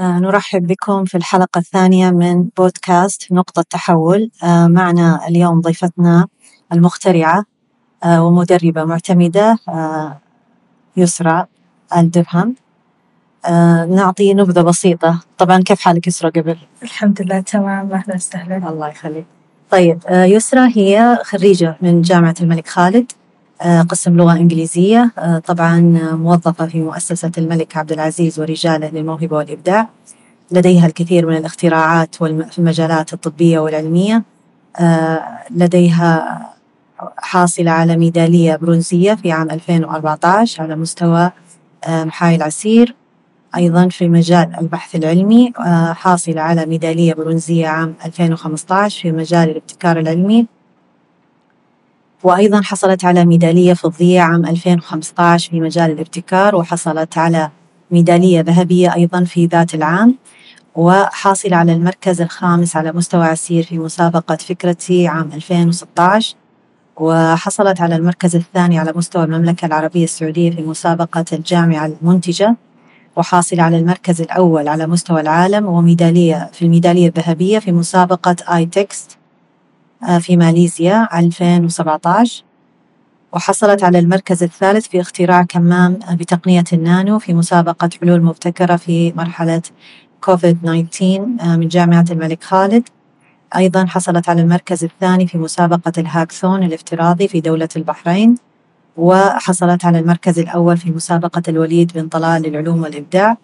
آه، نرحب بكم في الحلقة الثانية من بودكاست نقطة تحول. آه، معنا اليوم ضيفتنا المخترعة آه، ومدربة معتمدة يسرى الدرهم نعطي نبذة بسيطة. طبعا كيف حالك يسرى قبل؟ الحمد لله تمام. أهلا وسهلا. الله يخليك. طيب يسرى هي خريجة من جامعة الملك خالد. قسم لغة إنجليزية آه، طبعا موظفة في مؤسسة الملك عبد العزيز ورجاله للموهبة والإبداع. لديها الكثير من الاختراعات في المجالات الطبية والعلمية. آه، لديها حاصلة على ميدالية برونزية في عام 2014 على مستوى محاي العسير أيضا في مجال البحث العلمي حاصلة على ميدالية برونزية عام 2015 في مجال الابتكار العلمي. وأيضا حصلت على ميدالية فضية عام 2015 في مجال الابتكار وحصلت على ميدالية ذهبية أيضا في ذات العام وحاصلة على المركز الخامس على مستوى عسير في مسابقة فكرتي عام 2016 وحصلت على المركز الثاني على مستوى المملكة العربية السعودية في مسابقة الجامعة المنتجة وحاصلة على المركز الأول على مستوى العالم وميدالية في الميدالية الذهبية في مسابقة آي تكست في ماليزيا 2017 وحصلت على المركز الثالث في اختراع كمام بتقنية النانو في مسابقة حلول مبتكرة في مرحلة كوفيد 19 آه، من جامعة الملك خالد. أيضا حصلت على المركز الثاني في مسابقة الهاكثون الافتراضي في دولة البحرين وحصلت على المركز الأول في مسابقة الوليد بن طلال للعلوم والإبداع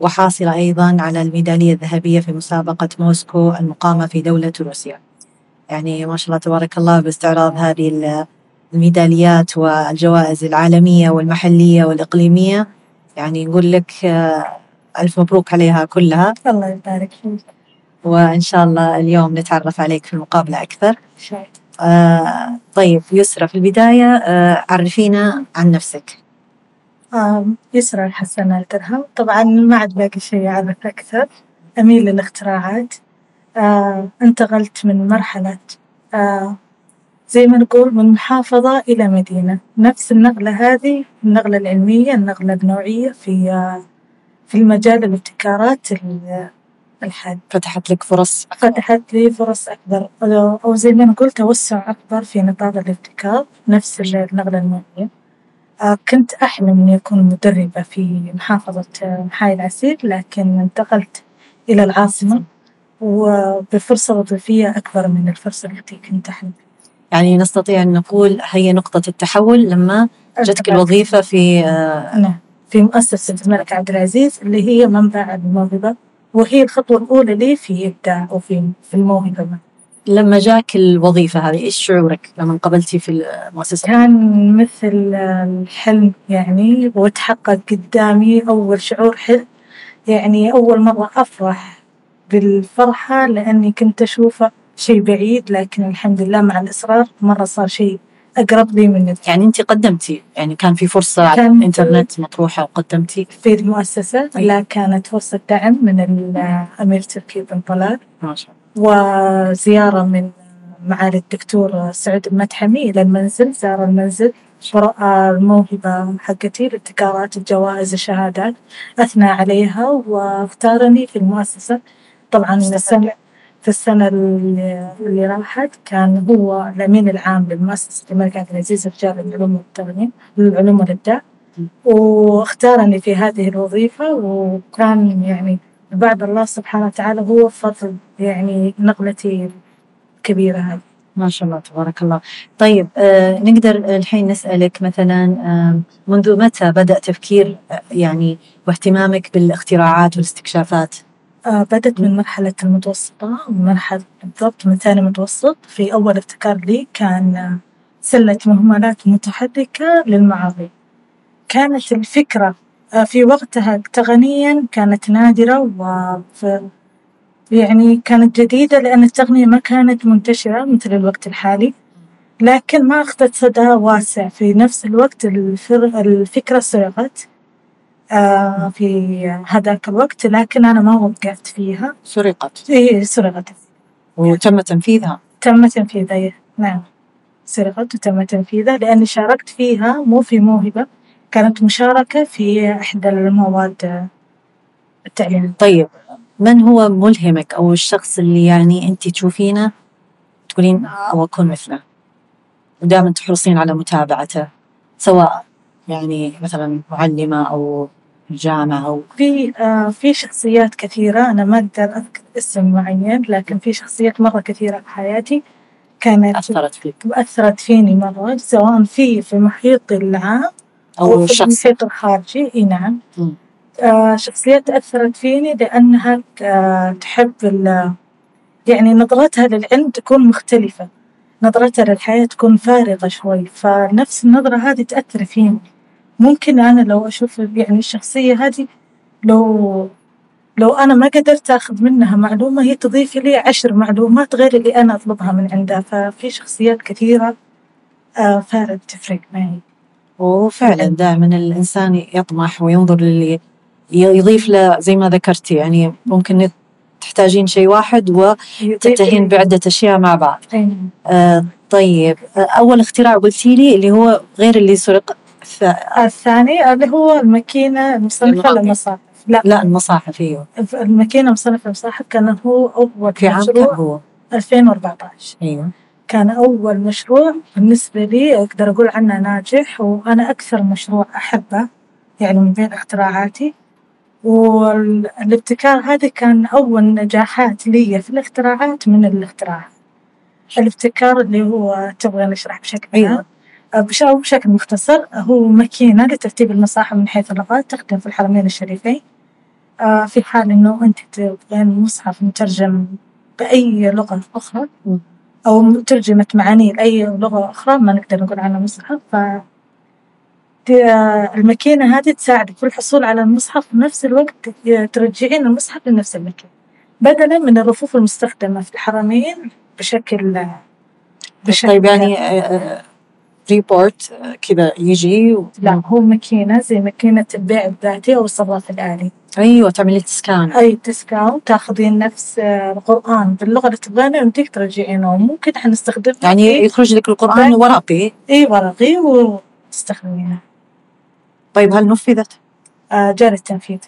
وحاصلة أيضا على الميدالية الذهبية في مسابقة موسكو المقامة في دولة روسيا. يعني ما شاء الله تبارك الله باستعراض هذه الميداليات والجوائز العالمية والمحلية والإقليمية. يعني نقول لك آه، ألف مبروك عليها كلها. الله يبارك فيك. وإن شاء الله اليوم نتعرف عليك في المقابلة أكثر. شاء. آه طيب يسرى في البداية آه عرفينا عن نفسك. آه يسرى الحسن الدرهم. طبعا ما عاد باقي شيء أعرف أكثر. أميل للاختراعات. انتقلت من مرحلة آه زي ما نقول من محافظة إلى مدينة. نفس النقلة هذه النقلة العلمية النقلة النوعية في آه في المجال الابتكارات الحاد. فتحت لك فرص فتحت لي فرص أكبر. أو زي ما نقول توسع أكبر في نطاق الابتكار. نفس النقلة النوعية. آه كنت أحلم إني أكون مدربة في محافظة محاي العسير لكن انتقلت إلى العاصمة. وبفرصة وظيفية أكبر من الفرصة التي كنت أحلم يعني نستطيع أن نقول هي نقطة التحول لما جتك الوظيفة في آه نعم. في مؤسسة الملك عبد العزيز اللي هي منبع الموهبة وهي الخطوة الأولى لي في إبداع وفي في الموهبة. لما جاك الوظيفة هذه إيش شعورك لما قبلتي في المؤسسة؟ كان مثل الحلم يعني وتحقق قدامي أول شعور حلم. يعني أول مرة أفرح بالفرحة لأني كنت أشوفه شيء بعيد لكن الحمد لله مع الإصرار مرة صار شيء أقرب لي من يعني أنت قدمتي يعني كان في فرصة على الإنترنت مطروحة وقدمتي؟ في المؤسسة لا كانت فرصة دعم من الأمير تركي بن طلال. ما شاء الله. وزيارة من معالي الدكتور سعود المدحمي إلى المنزل. زار المنزل ورأى الموهبة حقتي الابتكارات الجوائز الشهادات أثنى عليها واختارني في المؤسسة. طبعا السنة في السنة اللي راحت كان هو الأمين العام لمؤسسة الملك عبد العزيز رجال العلوم والتقنية العلوم والإبداع. واختارني في هذه الوظيفة وكان يعني بعد الله سبحانه وتعالى هو فضل يعني نقلتي الكبيرة هذه. ما شاء الله تبارك الله. طيب آه نقدر الحين نسألك مثلا آه منذ متى بدأ تفكير آه يعني واهتمامك بالاختراعات والاستكشافات؟ بدت من مرحلة المتوسطة مرحلة بالضبط من ثاني متوسط. في أول ابتكار لي كان سلة مهملات متحركة للمعاضي. كانت الفكرة آه في وقتها تقنيا كانت نادرة و يعني كانت جديدة لأن التقنية ما كانت منتشرة مثل الوقت الحالي. لكن ما أخذت صدى واسع. في نفس الوقت الفكرة آه في هذاك الوقت لكن أنا ما وقعت فيها. سرقت. إيه سرقت. وتم تنفيذها تم تنفيذها نعم. سرقت وتم تنفيذها لأني شاركت فيها مو في موهبة. كانت مشاركة في إحدى المواد التعليم. طيب من هو ملهمك أو الشخص اللي يعني أنت تشوفينه تقولين أبغى أكون مثله؟ ودائما تحرصين على متابعته سواء يعني مثلا معلمة أو جامعة. أو في آه في شخصيات كثيرة. أنا ما أقدر أذكر اسم معين لكن في شخصيات مرة كثيرة في حياتي كانت أثرت فيك. أثرت فيني مرة سواء في في محيطي العام أو في المحيط الخارجي. إي نعم. آه شخصيات أثرت فيني لأنها آه تحب ال- يعني نظرتها للعلم تكون مختلفة. نظرتها للحياة تكون فارغة شوي فنفس النظرة هذه تأثر فيني. ممكن أنا لو أشوف يعني الشخصية هذه لو لو أنا ما قدرت أخذ منها معلومة هي تضيف لي عشر معلومات غير اللي أنا أطلبها من عندها. ففي شخصيات كثيرة آه فعلا تفرق معي. وفعلا دائما الإنسان يطمح وينظر للي يضيف له زي ما ذكرتي. يعني ممكن تحتاجين شيء واحد وتنتهين بعدة أشياء مع بعض. آه طيب. آه أول اختراع قلتي لي اللي هو غير اللي سرق الثاني اللي هو الماكينة المصنفة. للمصاحف. لا. لا المصاحف أيوه. الماكينة مصنفة للمصاحف كان هو أول في عام كم مشروع هو. 2014 أيوه. كان أول مشروع بالنسبة لي أقدر أقول عنه ناجح وأنا أكثر مشروع أحبه يعني من بين اختراعاتي. والابتكار هذه كان أول نجاحات لي في الاختراعات من الاختراع. الابتكار اللي هو تبغى نشرح بشكل أيوة. عام؟ أو بشكل مختصر هو ماكينة لترتيب المصاحف من حيث اللغات تخدم في الحرمين الشريفين. آه، في حال إنه أنت تبغين مصحف مترجم بأي لغة أخرى. أو ترجمة معانيه لأي لغة أخرى ما نقدر نقول عنها مصحف ف ت- الماكينة هذه تساعدك في الحصول على المصحف في نفس الوقت ترجعين المصحف لنفس المكان. بدلا من الرفوف المستخدمة في الحرمين بشكل بشكل طيب يعني آه، آه، روبوت آه، كذا يجي و... لا هو ماكينة زي ماكينة البيع الذاتي أو الصراف الآلي أيوه تعملي scan أي تسكاون تاخذين نفس آه، القرآن. باللغة اللي تبغينها ويمديك ترجعينه وممكن إحنا نستخدمه يعني يخرج لك القرآن بعد- ورقي. إي ورقي وتستخدمينه طيب هل نفذت؟ آه جاري التنفيذ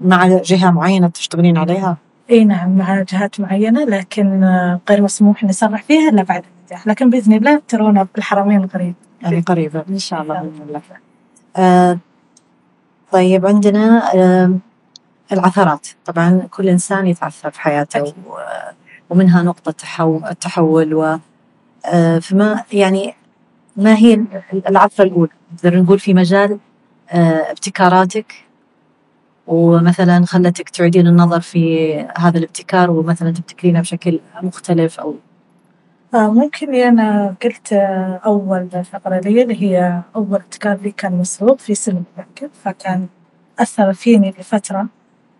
مع جهة معينة تشتغلين عليها؟ إي نعم مع جهات معينة لكن آه، غير مسموح نصرح فيها إلا بعد النجاح لكن بإذن الله ترونه بالحرمين القريب يعني قريبة إن شاء الله بإذن الله. آه طيب عندنا آه العثرات طبعا كل إنسان يتعثر في حياته أكيد. ومنها نقطة تحو- التحول و آه فما يعني ما هي العثرة الأولى؟ نقدر نقول في مجال آه ابتكاراتك ومثلا خلتك تعيدين النظر في هذا الابتكار ومثلا تبتكرينه بشكل مختلف أو آه ممكن. لي أنا قلت آه أول فقرة لي اللي هي أول ابتكار لي كان مسروق في سن مبكر فكان أثر فيني لفترة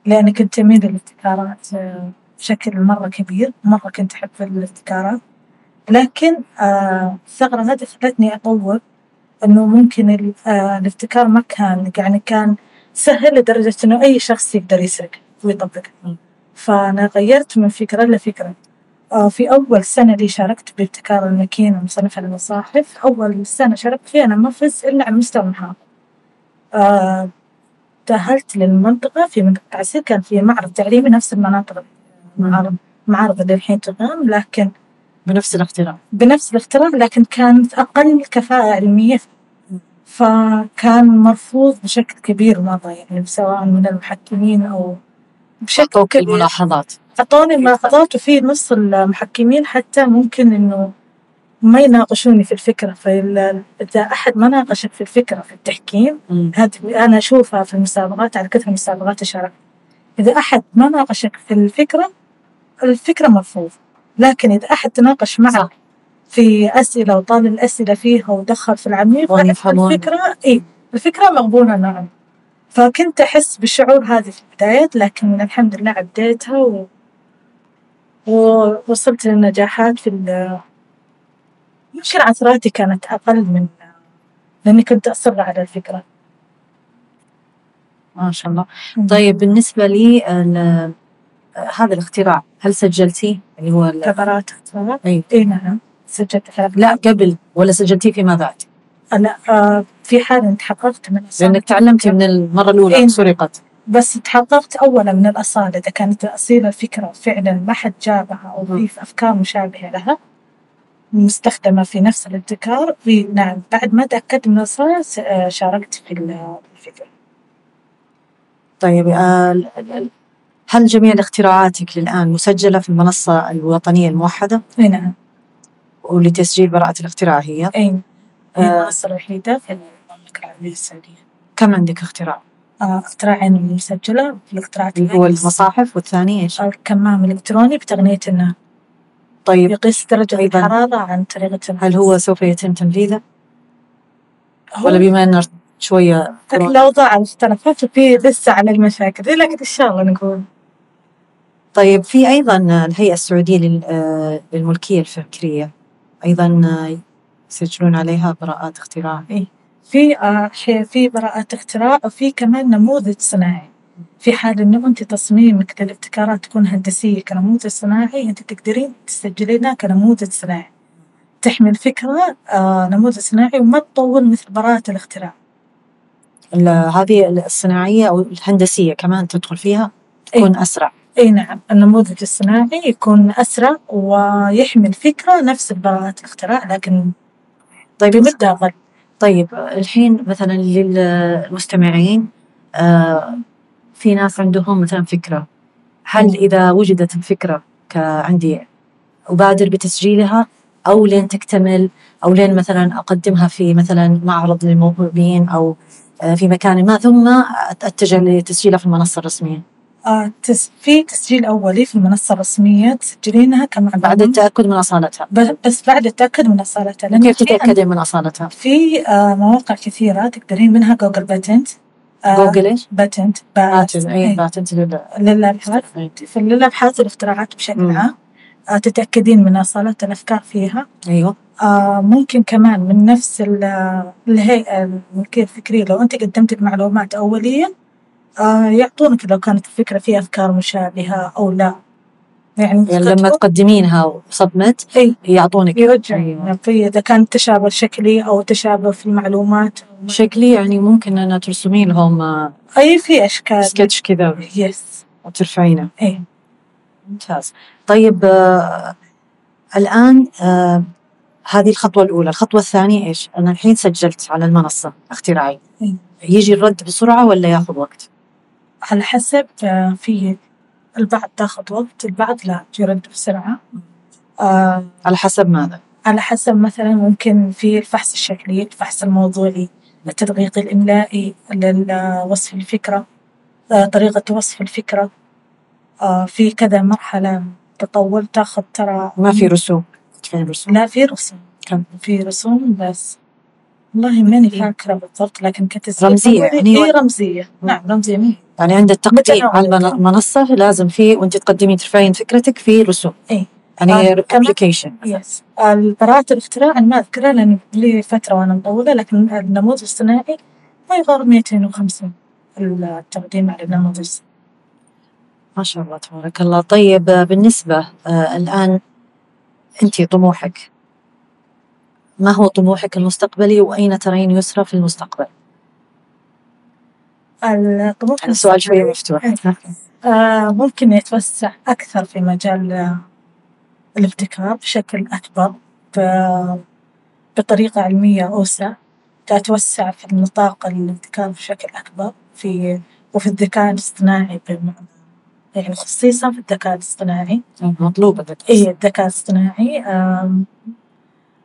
لأني كنت أميل للابتكارات آه بشكل مرة كبير مرة كنت أحب الابتكارات. لكن آه الثغرة هذه خلتني أطور إنه ممكن ال- آه الابتكار ما كان يعني كان سهل لدرجة إنه أي شخص يقدر يسرق ويطبقه م. فأنا غيرت من فكرة لفكرة. آه في أول سنة لي شاركت بابتكار الماكينة المصنفة للمصاحف. أول سنة شاركت فيها أنا ما فزت إلا على مستوى المحافظة آه تأهلت للمنطقة في منطقة عسير. كان في معرض تعليمي نفس المناطق. معارض معارض اللي الحين تقام لكن بنفس الاختراع بنفس الاختراع لكن كانت أقل كفاءة علمية فكان مرفوض بشكل كبير مرة يعني سواء من المحكمين أو بشكل كبير. الملاحظات. أعطوني ملاحظات وفي نص المحكمين حتى ممكن إنه ما يناقشوني في الفكرة. فإذا أحد ما ناقشك في الفكرة في التحكيم. هذه أنا أشوفها في المسابقات على كثر المسابقات شاركت إذا أحد ما ناقشك في الفكرة الفكرة مرفوض لكن إذا أحد تناقش معك صح. في أسئلة وطال الأسئلة فيها ودخل في العميق. الفكرة إيه الفكرة مقبولة نعم. فكنت أحس بالشعور هذه في البدايات لكن الحمد لله عديتها و... ووصلت للنجاحات في ال... يمكن عثراتي كانت أقل من لأني كنت أصر على الفكرة. ما شاء الله. طيب بالنسبة لي ال- هذا الاختراع هل سجلتيه؟ اللي هو ال- كبرات عثرات أي إي نعم. سجلت حلقة لا قبل ولا سجلتيه فيما بعد أنا آه في حال تحققت من لأنك تعلمتي من المرة إيه. الأولى سرقت. بس تحققت أولا من الأصالة. إذا كانت أصيلة الفكرة فعلا ما حد جابها أو مم. في أفكار مشابهة لها مستخدمة في نفس الابتكار في نعم بعد ما تأكدت من الأصالة س- آه، شاركت في ال- الفكرة. طيب آه، هل جميع اختراعاتك للآن مسجلة في المنصة الوطنية الموحدة؟ اي نعم. ولتسجيل براءة الاختراع هي؟ اي هي آه. المنصة الوحيدة في المملكة العربية السعودية كم عندك اختراع؟ آه، اختراعين مسجلة في الاختراعات اللي هو المصاحف والثاني إيش؟ الكمام الإلكتروني بتقنية النار طيب يقيس درجة أيضاً. الحرارة عن طريقة هل هو سوف يتم تنفيذه؟ ولا بما إنه شوية الأوضاع اختلفت وفي لسه على المشاكل لكن إن شاء الله نقول طيب في أيضا الهيئة السعودية آه، للملكية الفكرية أيضا يسجلون عليها براءات اختراع. في آه، في براءة اختراع وفي كمان نموذج صناعي. في حال إنه أنت تصميمك للابتكارات تكون هندسية كنموذج صناعي أنت تقدرين تسجلينها كنموذج صناعي. تحمل فكرة آه نموذج صناعي وما تطول مثل براءة الاختراع. ال- هذه الصناعية أو الهندسية كمان تدخل فيها تكون أسرع. إي نعم النموذج الصناعي يكون أسرع ويحمل فكرة نفس براءة الاختراع لكن طيب بمدة أقل. طيب الحين مثلا للمستمعين آه، في ناس عندهم مثلا فكرة. هل مم. إذا وجدت الفكرة كعندي أبادر بتسجيلها أو لين تكتمل أو لين مثلا أقدمها في مثلا معرض للموهوبين أو آه، في مكان ما ثم أتجه لتسجيلها في المنصة الرسمية؟ في تسجيل أولي في المنصة الرسمية تسجلينها كمعلومة بعد التأكد من أصالتها بس بعد التأكد من أصالتها لأن كيف تتأكدين من أصالتها؟ في آه مواقع كثيرة تقدرين منها جوجل patent آه جوجل إيش؟ patent patent إيه، patent لل- للأبحاث إيه. في للأبحاث والاختراعات بشكل. عام آه تتأكدين من أصالة الأفكار فيها أيوه آه ممكن كمان من نفس ال- الهيئة الملكية الفكرية لو أنت قدمت معلومات أولية آه يعطونك لو كانت الفكرة فيها أفكار مشابهة أو لا. يعني يعني لما تكون- تقدمين وصدمت إي. يعطونك. يرجع. في إذا كان تشابه شكلي أو تشابه في المعلومات. شكلي يعني ممكن أن ترسمين لهم آه، أي في أشكال. سكتش كذا. يس وترفعينه. إيه ممتاز. طيب آه الآن آه هذه الخطوة الأولى. الخطوة الثانية إيش؟ أنا الحين سجلت على المنصة. اختراعي. إيه. يجي الرد بسرعة ولا ياخذ وقت؟ على حسب آه، في البعض تاخذ وقت البعض لا يرد بسرعة. آه على حسب ماذا؟ على حسب مثلا ممكن في الفحص الشكلي الفحص الموضوعي التدقيق الإملائي لوصف الفكرة آه طريقة وصف الفكرة. في كذا مرحلة تطول تاخذ ترى ما في رسوم. لا في رسوم. كم؟ في رسوم بس. والله ماني فاكرة بالضبط لكن كتسجيل رمزية يعني هي رمزية. نعم رمزية مين يعني عند التقديم. على المن- المنصة لازم في وأنت تقدمين ترفعين فكرتك في رسوم. إيه. يعني application yes براءة الاختراع أنا ما أذكرها لأن لي فترة وأنا مطولة لكن النموذج الصناعي ما يغار 250 التقديم على النموذج. ما شاء الله تبارك الله. طيب آه، بالنسبة آه الآن أنت طموحك ما هو طموحك المستقبلي وأين ترين يسرى في المستقبل؟ الطموح هذا السؤال شوية مفتوح آه ممكن يتوسع أكثر في مجال الابتكار بشكل أكبر بطريقة علمية أوسع تتوسع في النطاق الابتكار بشكل أكبر في وفي الذكاء الاصطناعي بم- يعني خصيصا في الذكاء الاصطناعي مطلوبة ذلك. إيه الذكاء الاصطناعي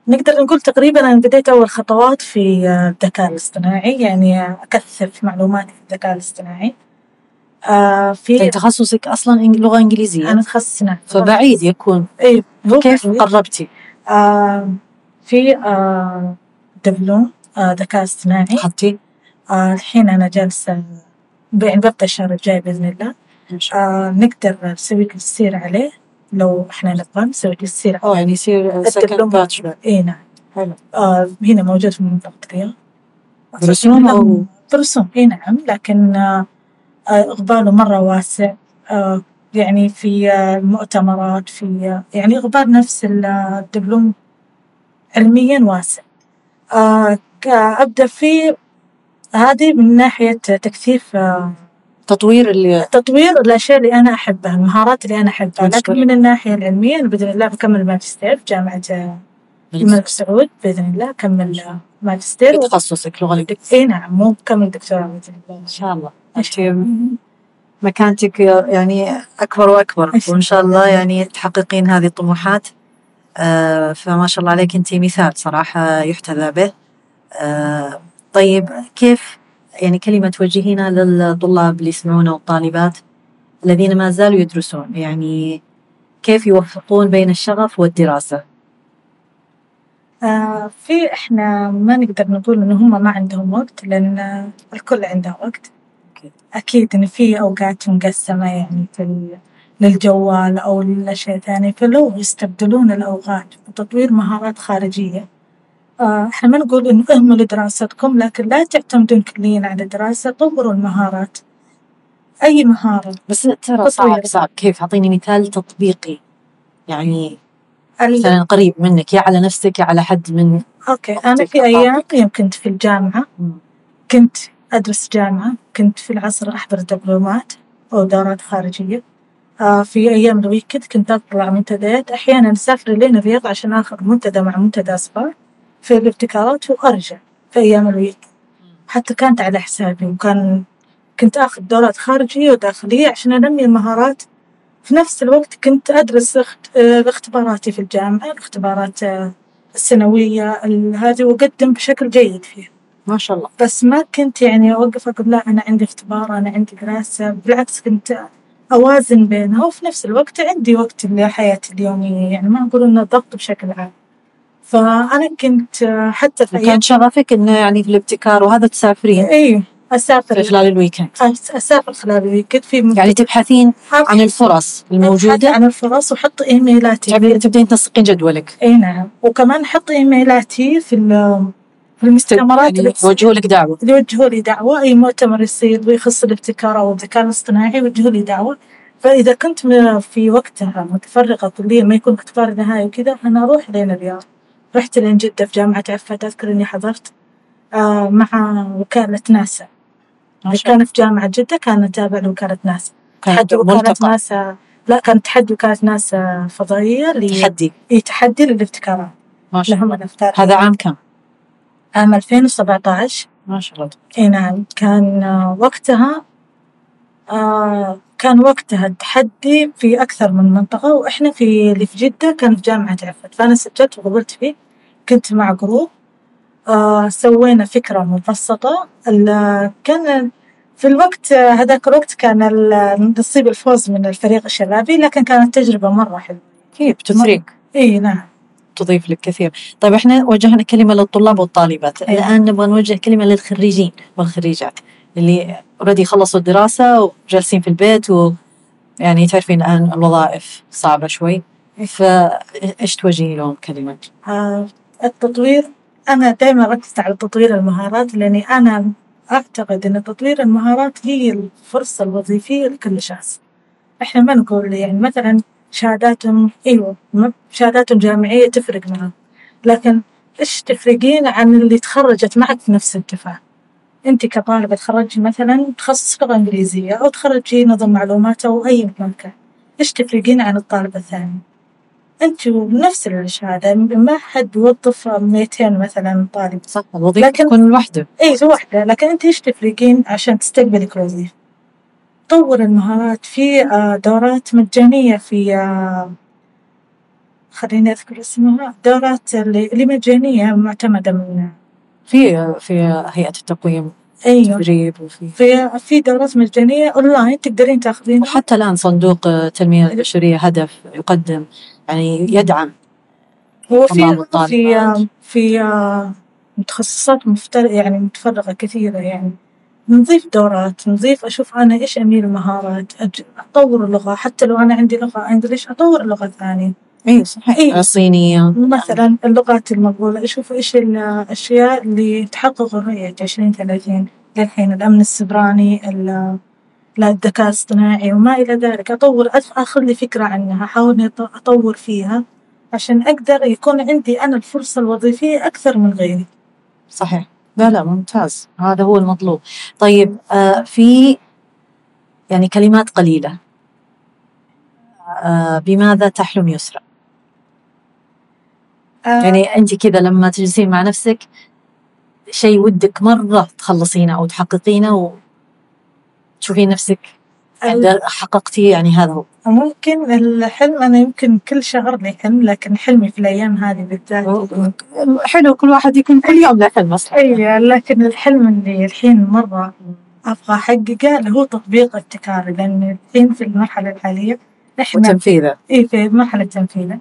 نقدر نقول تقريبا أنا بديت أول خطوات في آه، الذكاء الاصطناعي يعني أكثر في معلوماتي في الذكاء الاصطناعي. آه في يعني تخصصك أصلا لغة إنجليزية؟ أنا تخصص نعم فبعيد يكون مو كيف. قربتي؟ آه في آه دبلوم آه ذكاء اصطناعي؟ آه الحين أنا جالسة يعني ببدأ الشهر الجاي بإذن الله. آه نقدر نسوي تسير عليه. لو إحنا نبغى نسوي تسير أوه يعني يصير second. bachelor اي نعم. حلو. آه هنا موجود في منطقة الرياض برسوم أو برسوم اي نعم. لكن آه آه، إقباله مرة واسع. آه يعني في المؤتمرات في يعني إقبال نفس ال- الدبلوم علميا واسع. آه ك- أبدأ في هذه من ناحية تكثيف آه تطوير اللي تطوير الأشياء اللي أنا أحبها المهارات اللي أنا أحبها. لكن. من الناحية العلمية أنا بإذن الله بكمل ماجستير في جامعة الملك سعود بإذن الله أكمل ماجستير. تخصصك لغة. الإنجليزية إي نعم مو بكمل دكتوراه بإذن الله. إن شاء الله. أنت مكانتك يعني أكبر وأكبر. وإن شاء الله. يعني تحققين هذه الطموحات. آه، فما شاء الله عليك أنت مثال صراحة يحتذى به. آه، طيب كيف يعني كلمة توجهينها للطلاب اللي يسمعونا والطالبات الذين ما زالوا يدرسون يعني كيف يوفقون بين الشغف والدراسة آه في إحنا ما نقدر نقول إن هم ما عندهم وقت لأن الكل عنده وقت أكيد. أكيد إن في أوقات مقسمة يعني في ال- للجوال أو للأشياء ثانية فلو يستبدلون الأوقات بتطوير مهارات خارجية إحنا ما نقول إنه اهملوا دراستكم لكن لا تعتمدون كليا على الدراسة طوروا المهارات أي مهارة؟ بس ترى. صعب صعب. كيف؟ أعطيني مثال تطبيقي. يعني مثلا قريب منك يا على نفسك يا على حد من أوكي. أنا أختك، في أيام أخاك. يوم كنت في الجامعة كنت أدرس جامعة كنت في العصر أحضر دبلومات أو دورات خارجية. آه، في أيام ال weekend كنت أطلع منتديات. أحيانا أسافر لين الرياض عشان آخذ منتدى مع منتدى أصفار في الابتكارات وأرجع في أيام ال weekend حتى كانت على حسابي وكان كنت آخذ دورات خارجية وداخلية عشان أنمي المهارات. في نفس الوقت كنت أدرس آه، اختباراتي في الجامعة الاختبارات آه، السنوية ال- هذه وأقدم بشكل جيد فيها. ما شاء الله. بس ما كنت يعني أوقف أقول لا أنا عندي اختبار أنا عندي دراسة. بالعكس كنت أوازن بينها وفي نفس الوقت عندي وقت لحياتي اليومية. يعني ما أقول إنه ضغط بشكل عام. فأنا كنت آه، حتى في كان شغفك إنه يعني في الابتكار وهذا تسافرين؟ أي في أسافر خلال ال weekend. أسافر خلال ال weekend. في يعني تبحثين عن الفرص أبحث الموجودة عن الفرص وأحط إيميلاتي. تبين تبدين تنسقين جدولك. اي نعم. وكمان أحط إيميلاتي في في المؤتمرات اللي يعني يوجهوا لك اللي يوجهوا لي دعوة. أي مؤتمر يصير يخص الابتكار أو الذكاء الاصطناعي يوجهوا لي دعوة. فإذا كنت في وقتها متفرغة كليا ما يكون اختبار نهائي وكذا أنا أروح لين الرياض. رحت لين جدة في جامعة عفت أذكر إني حضرت آه مع وكالة ناسا. اللي كان في جامعة جدة كان تابع لوكالة ناسا. تحدي وكالة ناسا لا كان تحدي وكالة ناسا فضائية تحدي. إي تحدي للابتكارات. ما شاء الله. هذا عام كم؟ عام 2017 ما شاء الله. إي نعم. كان وقتها آه كان وقتها التحدي في أكثر من منطقة وإحنا في اللي في جدة كان في جامعة عفت فأنا سجلت وقبلت فيه. كنت مع group آه سوينا فكرة مبسطة. كان في الوقت هذاك الوقت كان نصيب الفوز من الفريق الشبابي لكن كانت تجربة مرة حلوة. كيف تثريك اي نعم. تضيف لك كثير. طيب إحنا وجهنا كلمة للطلاب والطالبات. أيوة. الآن نبغى نوجه كلمة للخريجين والخريجات اللي already خلصوا الدراسة وجالسين في البيت ويعني تعرفين الآن الوظائف صعبة شوي. فايش توجهي لهم كلمة؟ آه، التطوير أنا دائما ركزت على تطوير المهارات لأني أنا أعتقد أن تطوير المهارات هي الفرصة الوظيفية لكل شخص. إحنا ما نقول يعني مثلا شهاداتهم أيوة شهاداتهم جامعية تفرق معهم لكن إيش تفرقين عن اللي تخرجت معك نفس الدفعة؟ أنت كطالبة تخرجي مثلا تخصص لغة إنجليزية أو تخرجي نظم معلومات أو أي مكان. كان إيش تفرقين عن الطالب الثاني؟ أنت بنفس الشهاده ما حد بيوظف 200 مثلا طالب. صح الوظيفة لكن- تكون لوحده. اي واحدة لكن أنت إيش تفرقين عشان تستقبلك الوظيفة؟ طور المهارات. في آه، دورات مجانية في آه، خليني أذكر اسمها دورات اللي مجانية معتمدة من في في هيئة التقويم. أيوه. تدريب وفي. في في دورات مجانية أونلاين تقدرين تاخذينها. وحتى الآن صندوق التنمية البشرية هدف يقدم يعني يدعم هو في. في في متخصصات مفتر يعني متفرغة كثيرة يعني نضيف دورات نضيف أشوف أنا إيش أميل المهارات أج- أطور اللغة حتى لو أنا عندي لغة إنجليش أطور لغة ثانية اي صحيح إيه. الصينية مثلا اللغات المقبولة أشوف إيش الأشياء اللي تحقق رؤية عشرين ثلاثين للحين الأمن السبراني ال- لا الذكاء الاصطناعي وما إلى ذلك. أطور أخ- أخذ لي فكرة عنها أط- أطور فيها عشان أقدر يكون عندي أنا الفرصة الوظيفية أكثر من غيري. صحيح. لا لا ممتاز. هذا هو المطلوب. طيب آه في يعني كلمات قليلة. آه، بماذا تحلم يسرى؟ آه، يعني أنت كذا لما تجلسين مع نفسك شيء ودك مرة تخلصينه أو تحققينه وتشوفين نفسك حققتي يعني هذا هو. ممكن الحلم أنا يمكن كل شهر لي حلم لكن حلمي في الأيام هذه بالذات. حلو كل واحد يكون كل يوم له حلم أصلا. أي لكن الحلم اللي الحين مرة أبغى أحققه اللي هو تطبيق ابتكاري لأن الحين في المرحلة الحالية إحنا وتنفيذه. إيه في مرحلة تنفيذه.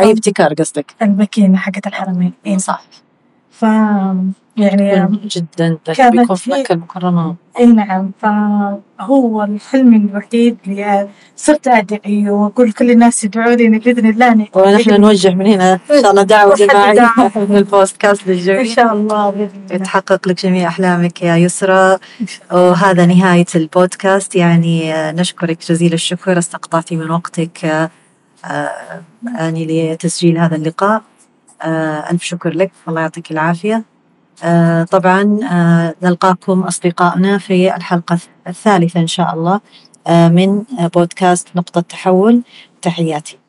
أي ابتكار قصدك؟ الماكينة حقت الحرمين إيه صح. ف يعني جدا. كانت بيكون في مكة المكرمة. إي نعم فهو الحلم الوحيد اللي صرت أدعي وأقول كل الناس يدعوا لي بإذن الله إني ونحن نوجه من هنا إن شاء الله جماعية دعوة. من البودكاست إن للجميع شاء الله بإذن الله. يتحقق لك جميع أحلامك يا يسرى. وهذا نهاية البودكاست. يعني نشكرك جزيل الشكر. استقطعتي من وقتك آه، آه، يعني لتسجيل هذا اللقاء. ألف شكر لك. الله يعطيك العافية. آه، طبعا آه، نلقاكم أصدقائنا في الحلقة الثالثة إن شاء الله آه، من بودكاست نقطة تحول. تحياتي.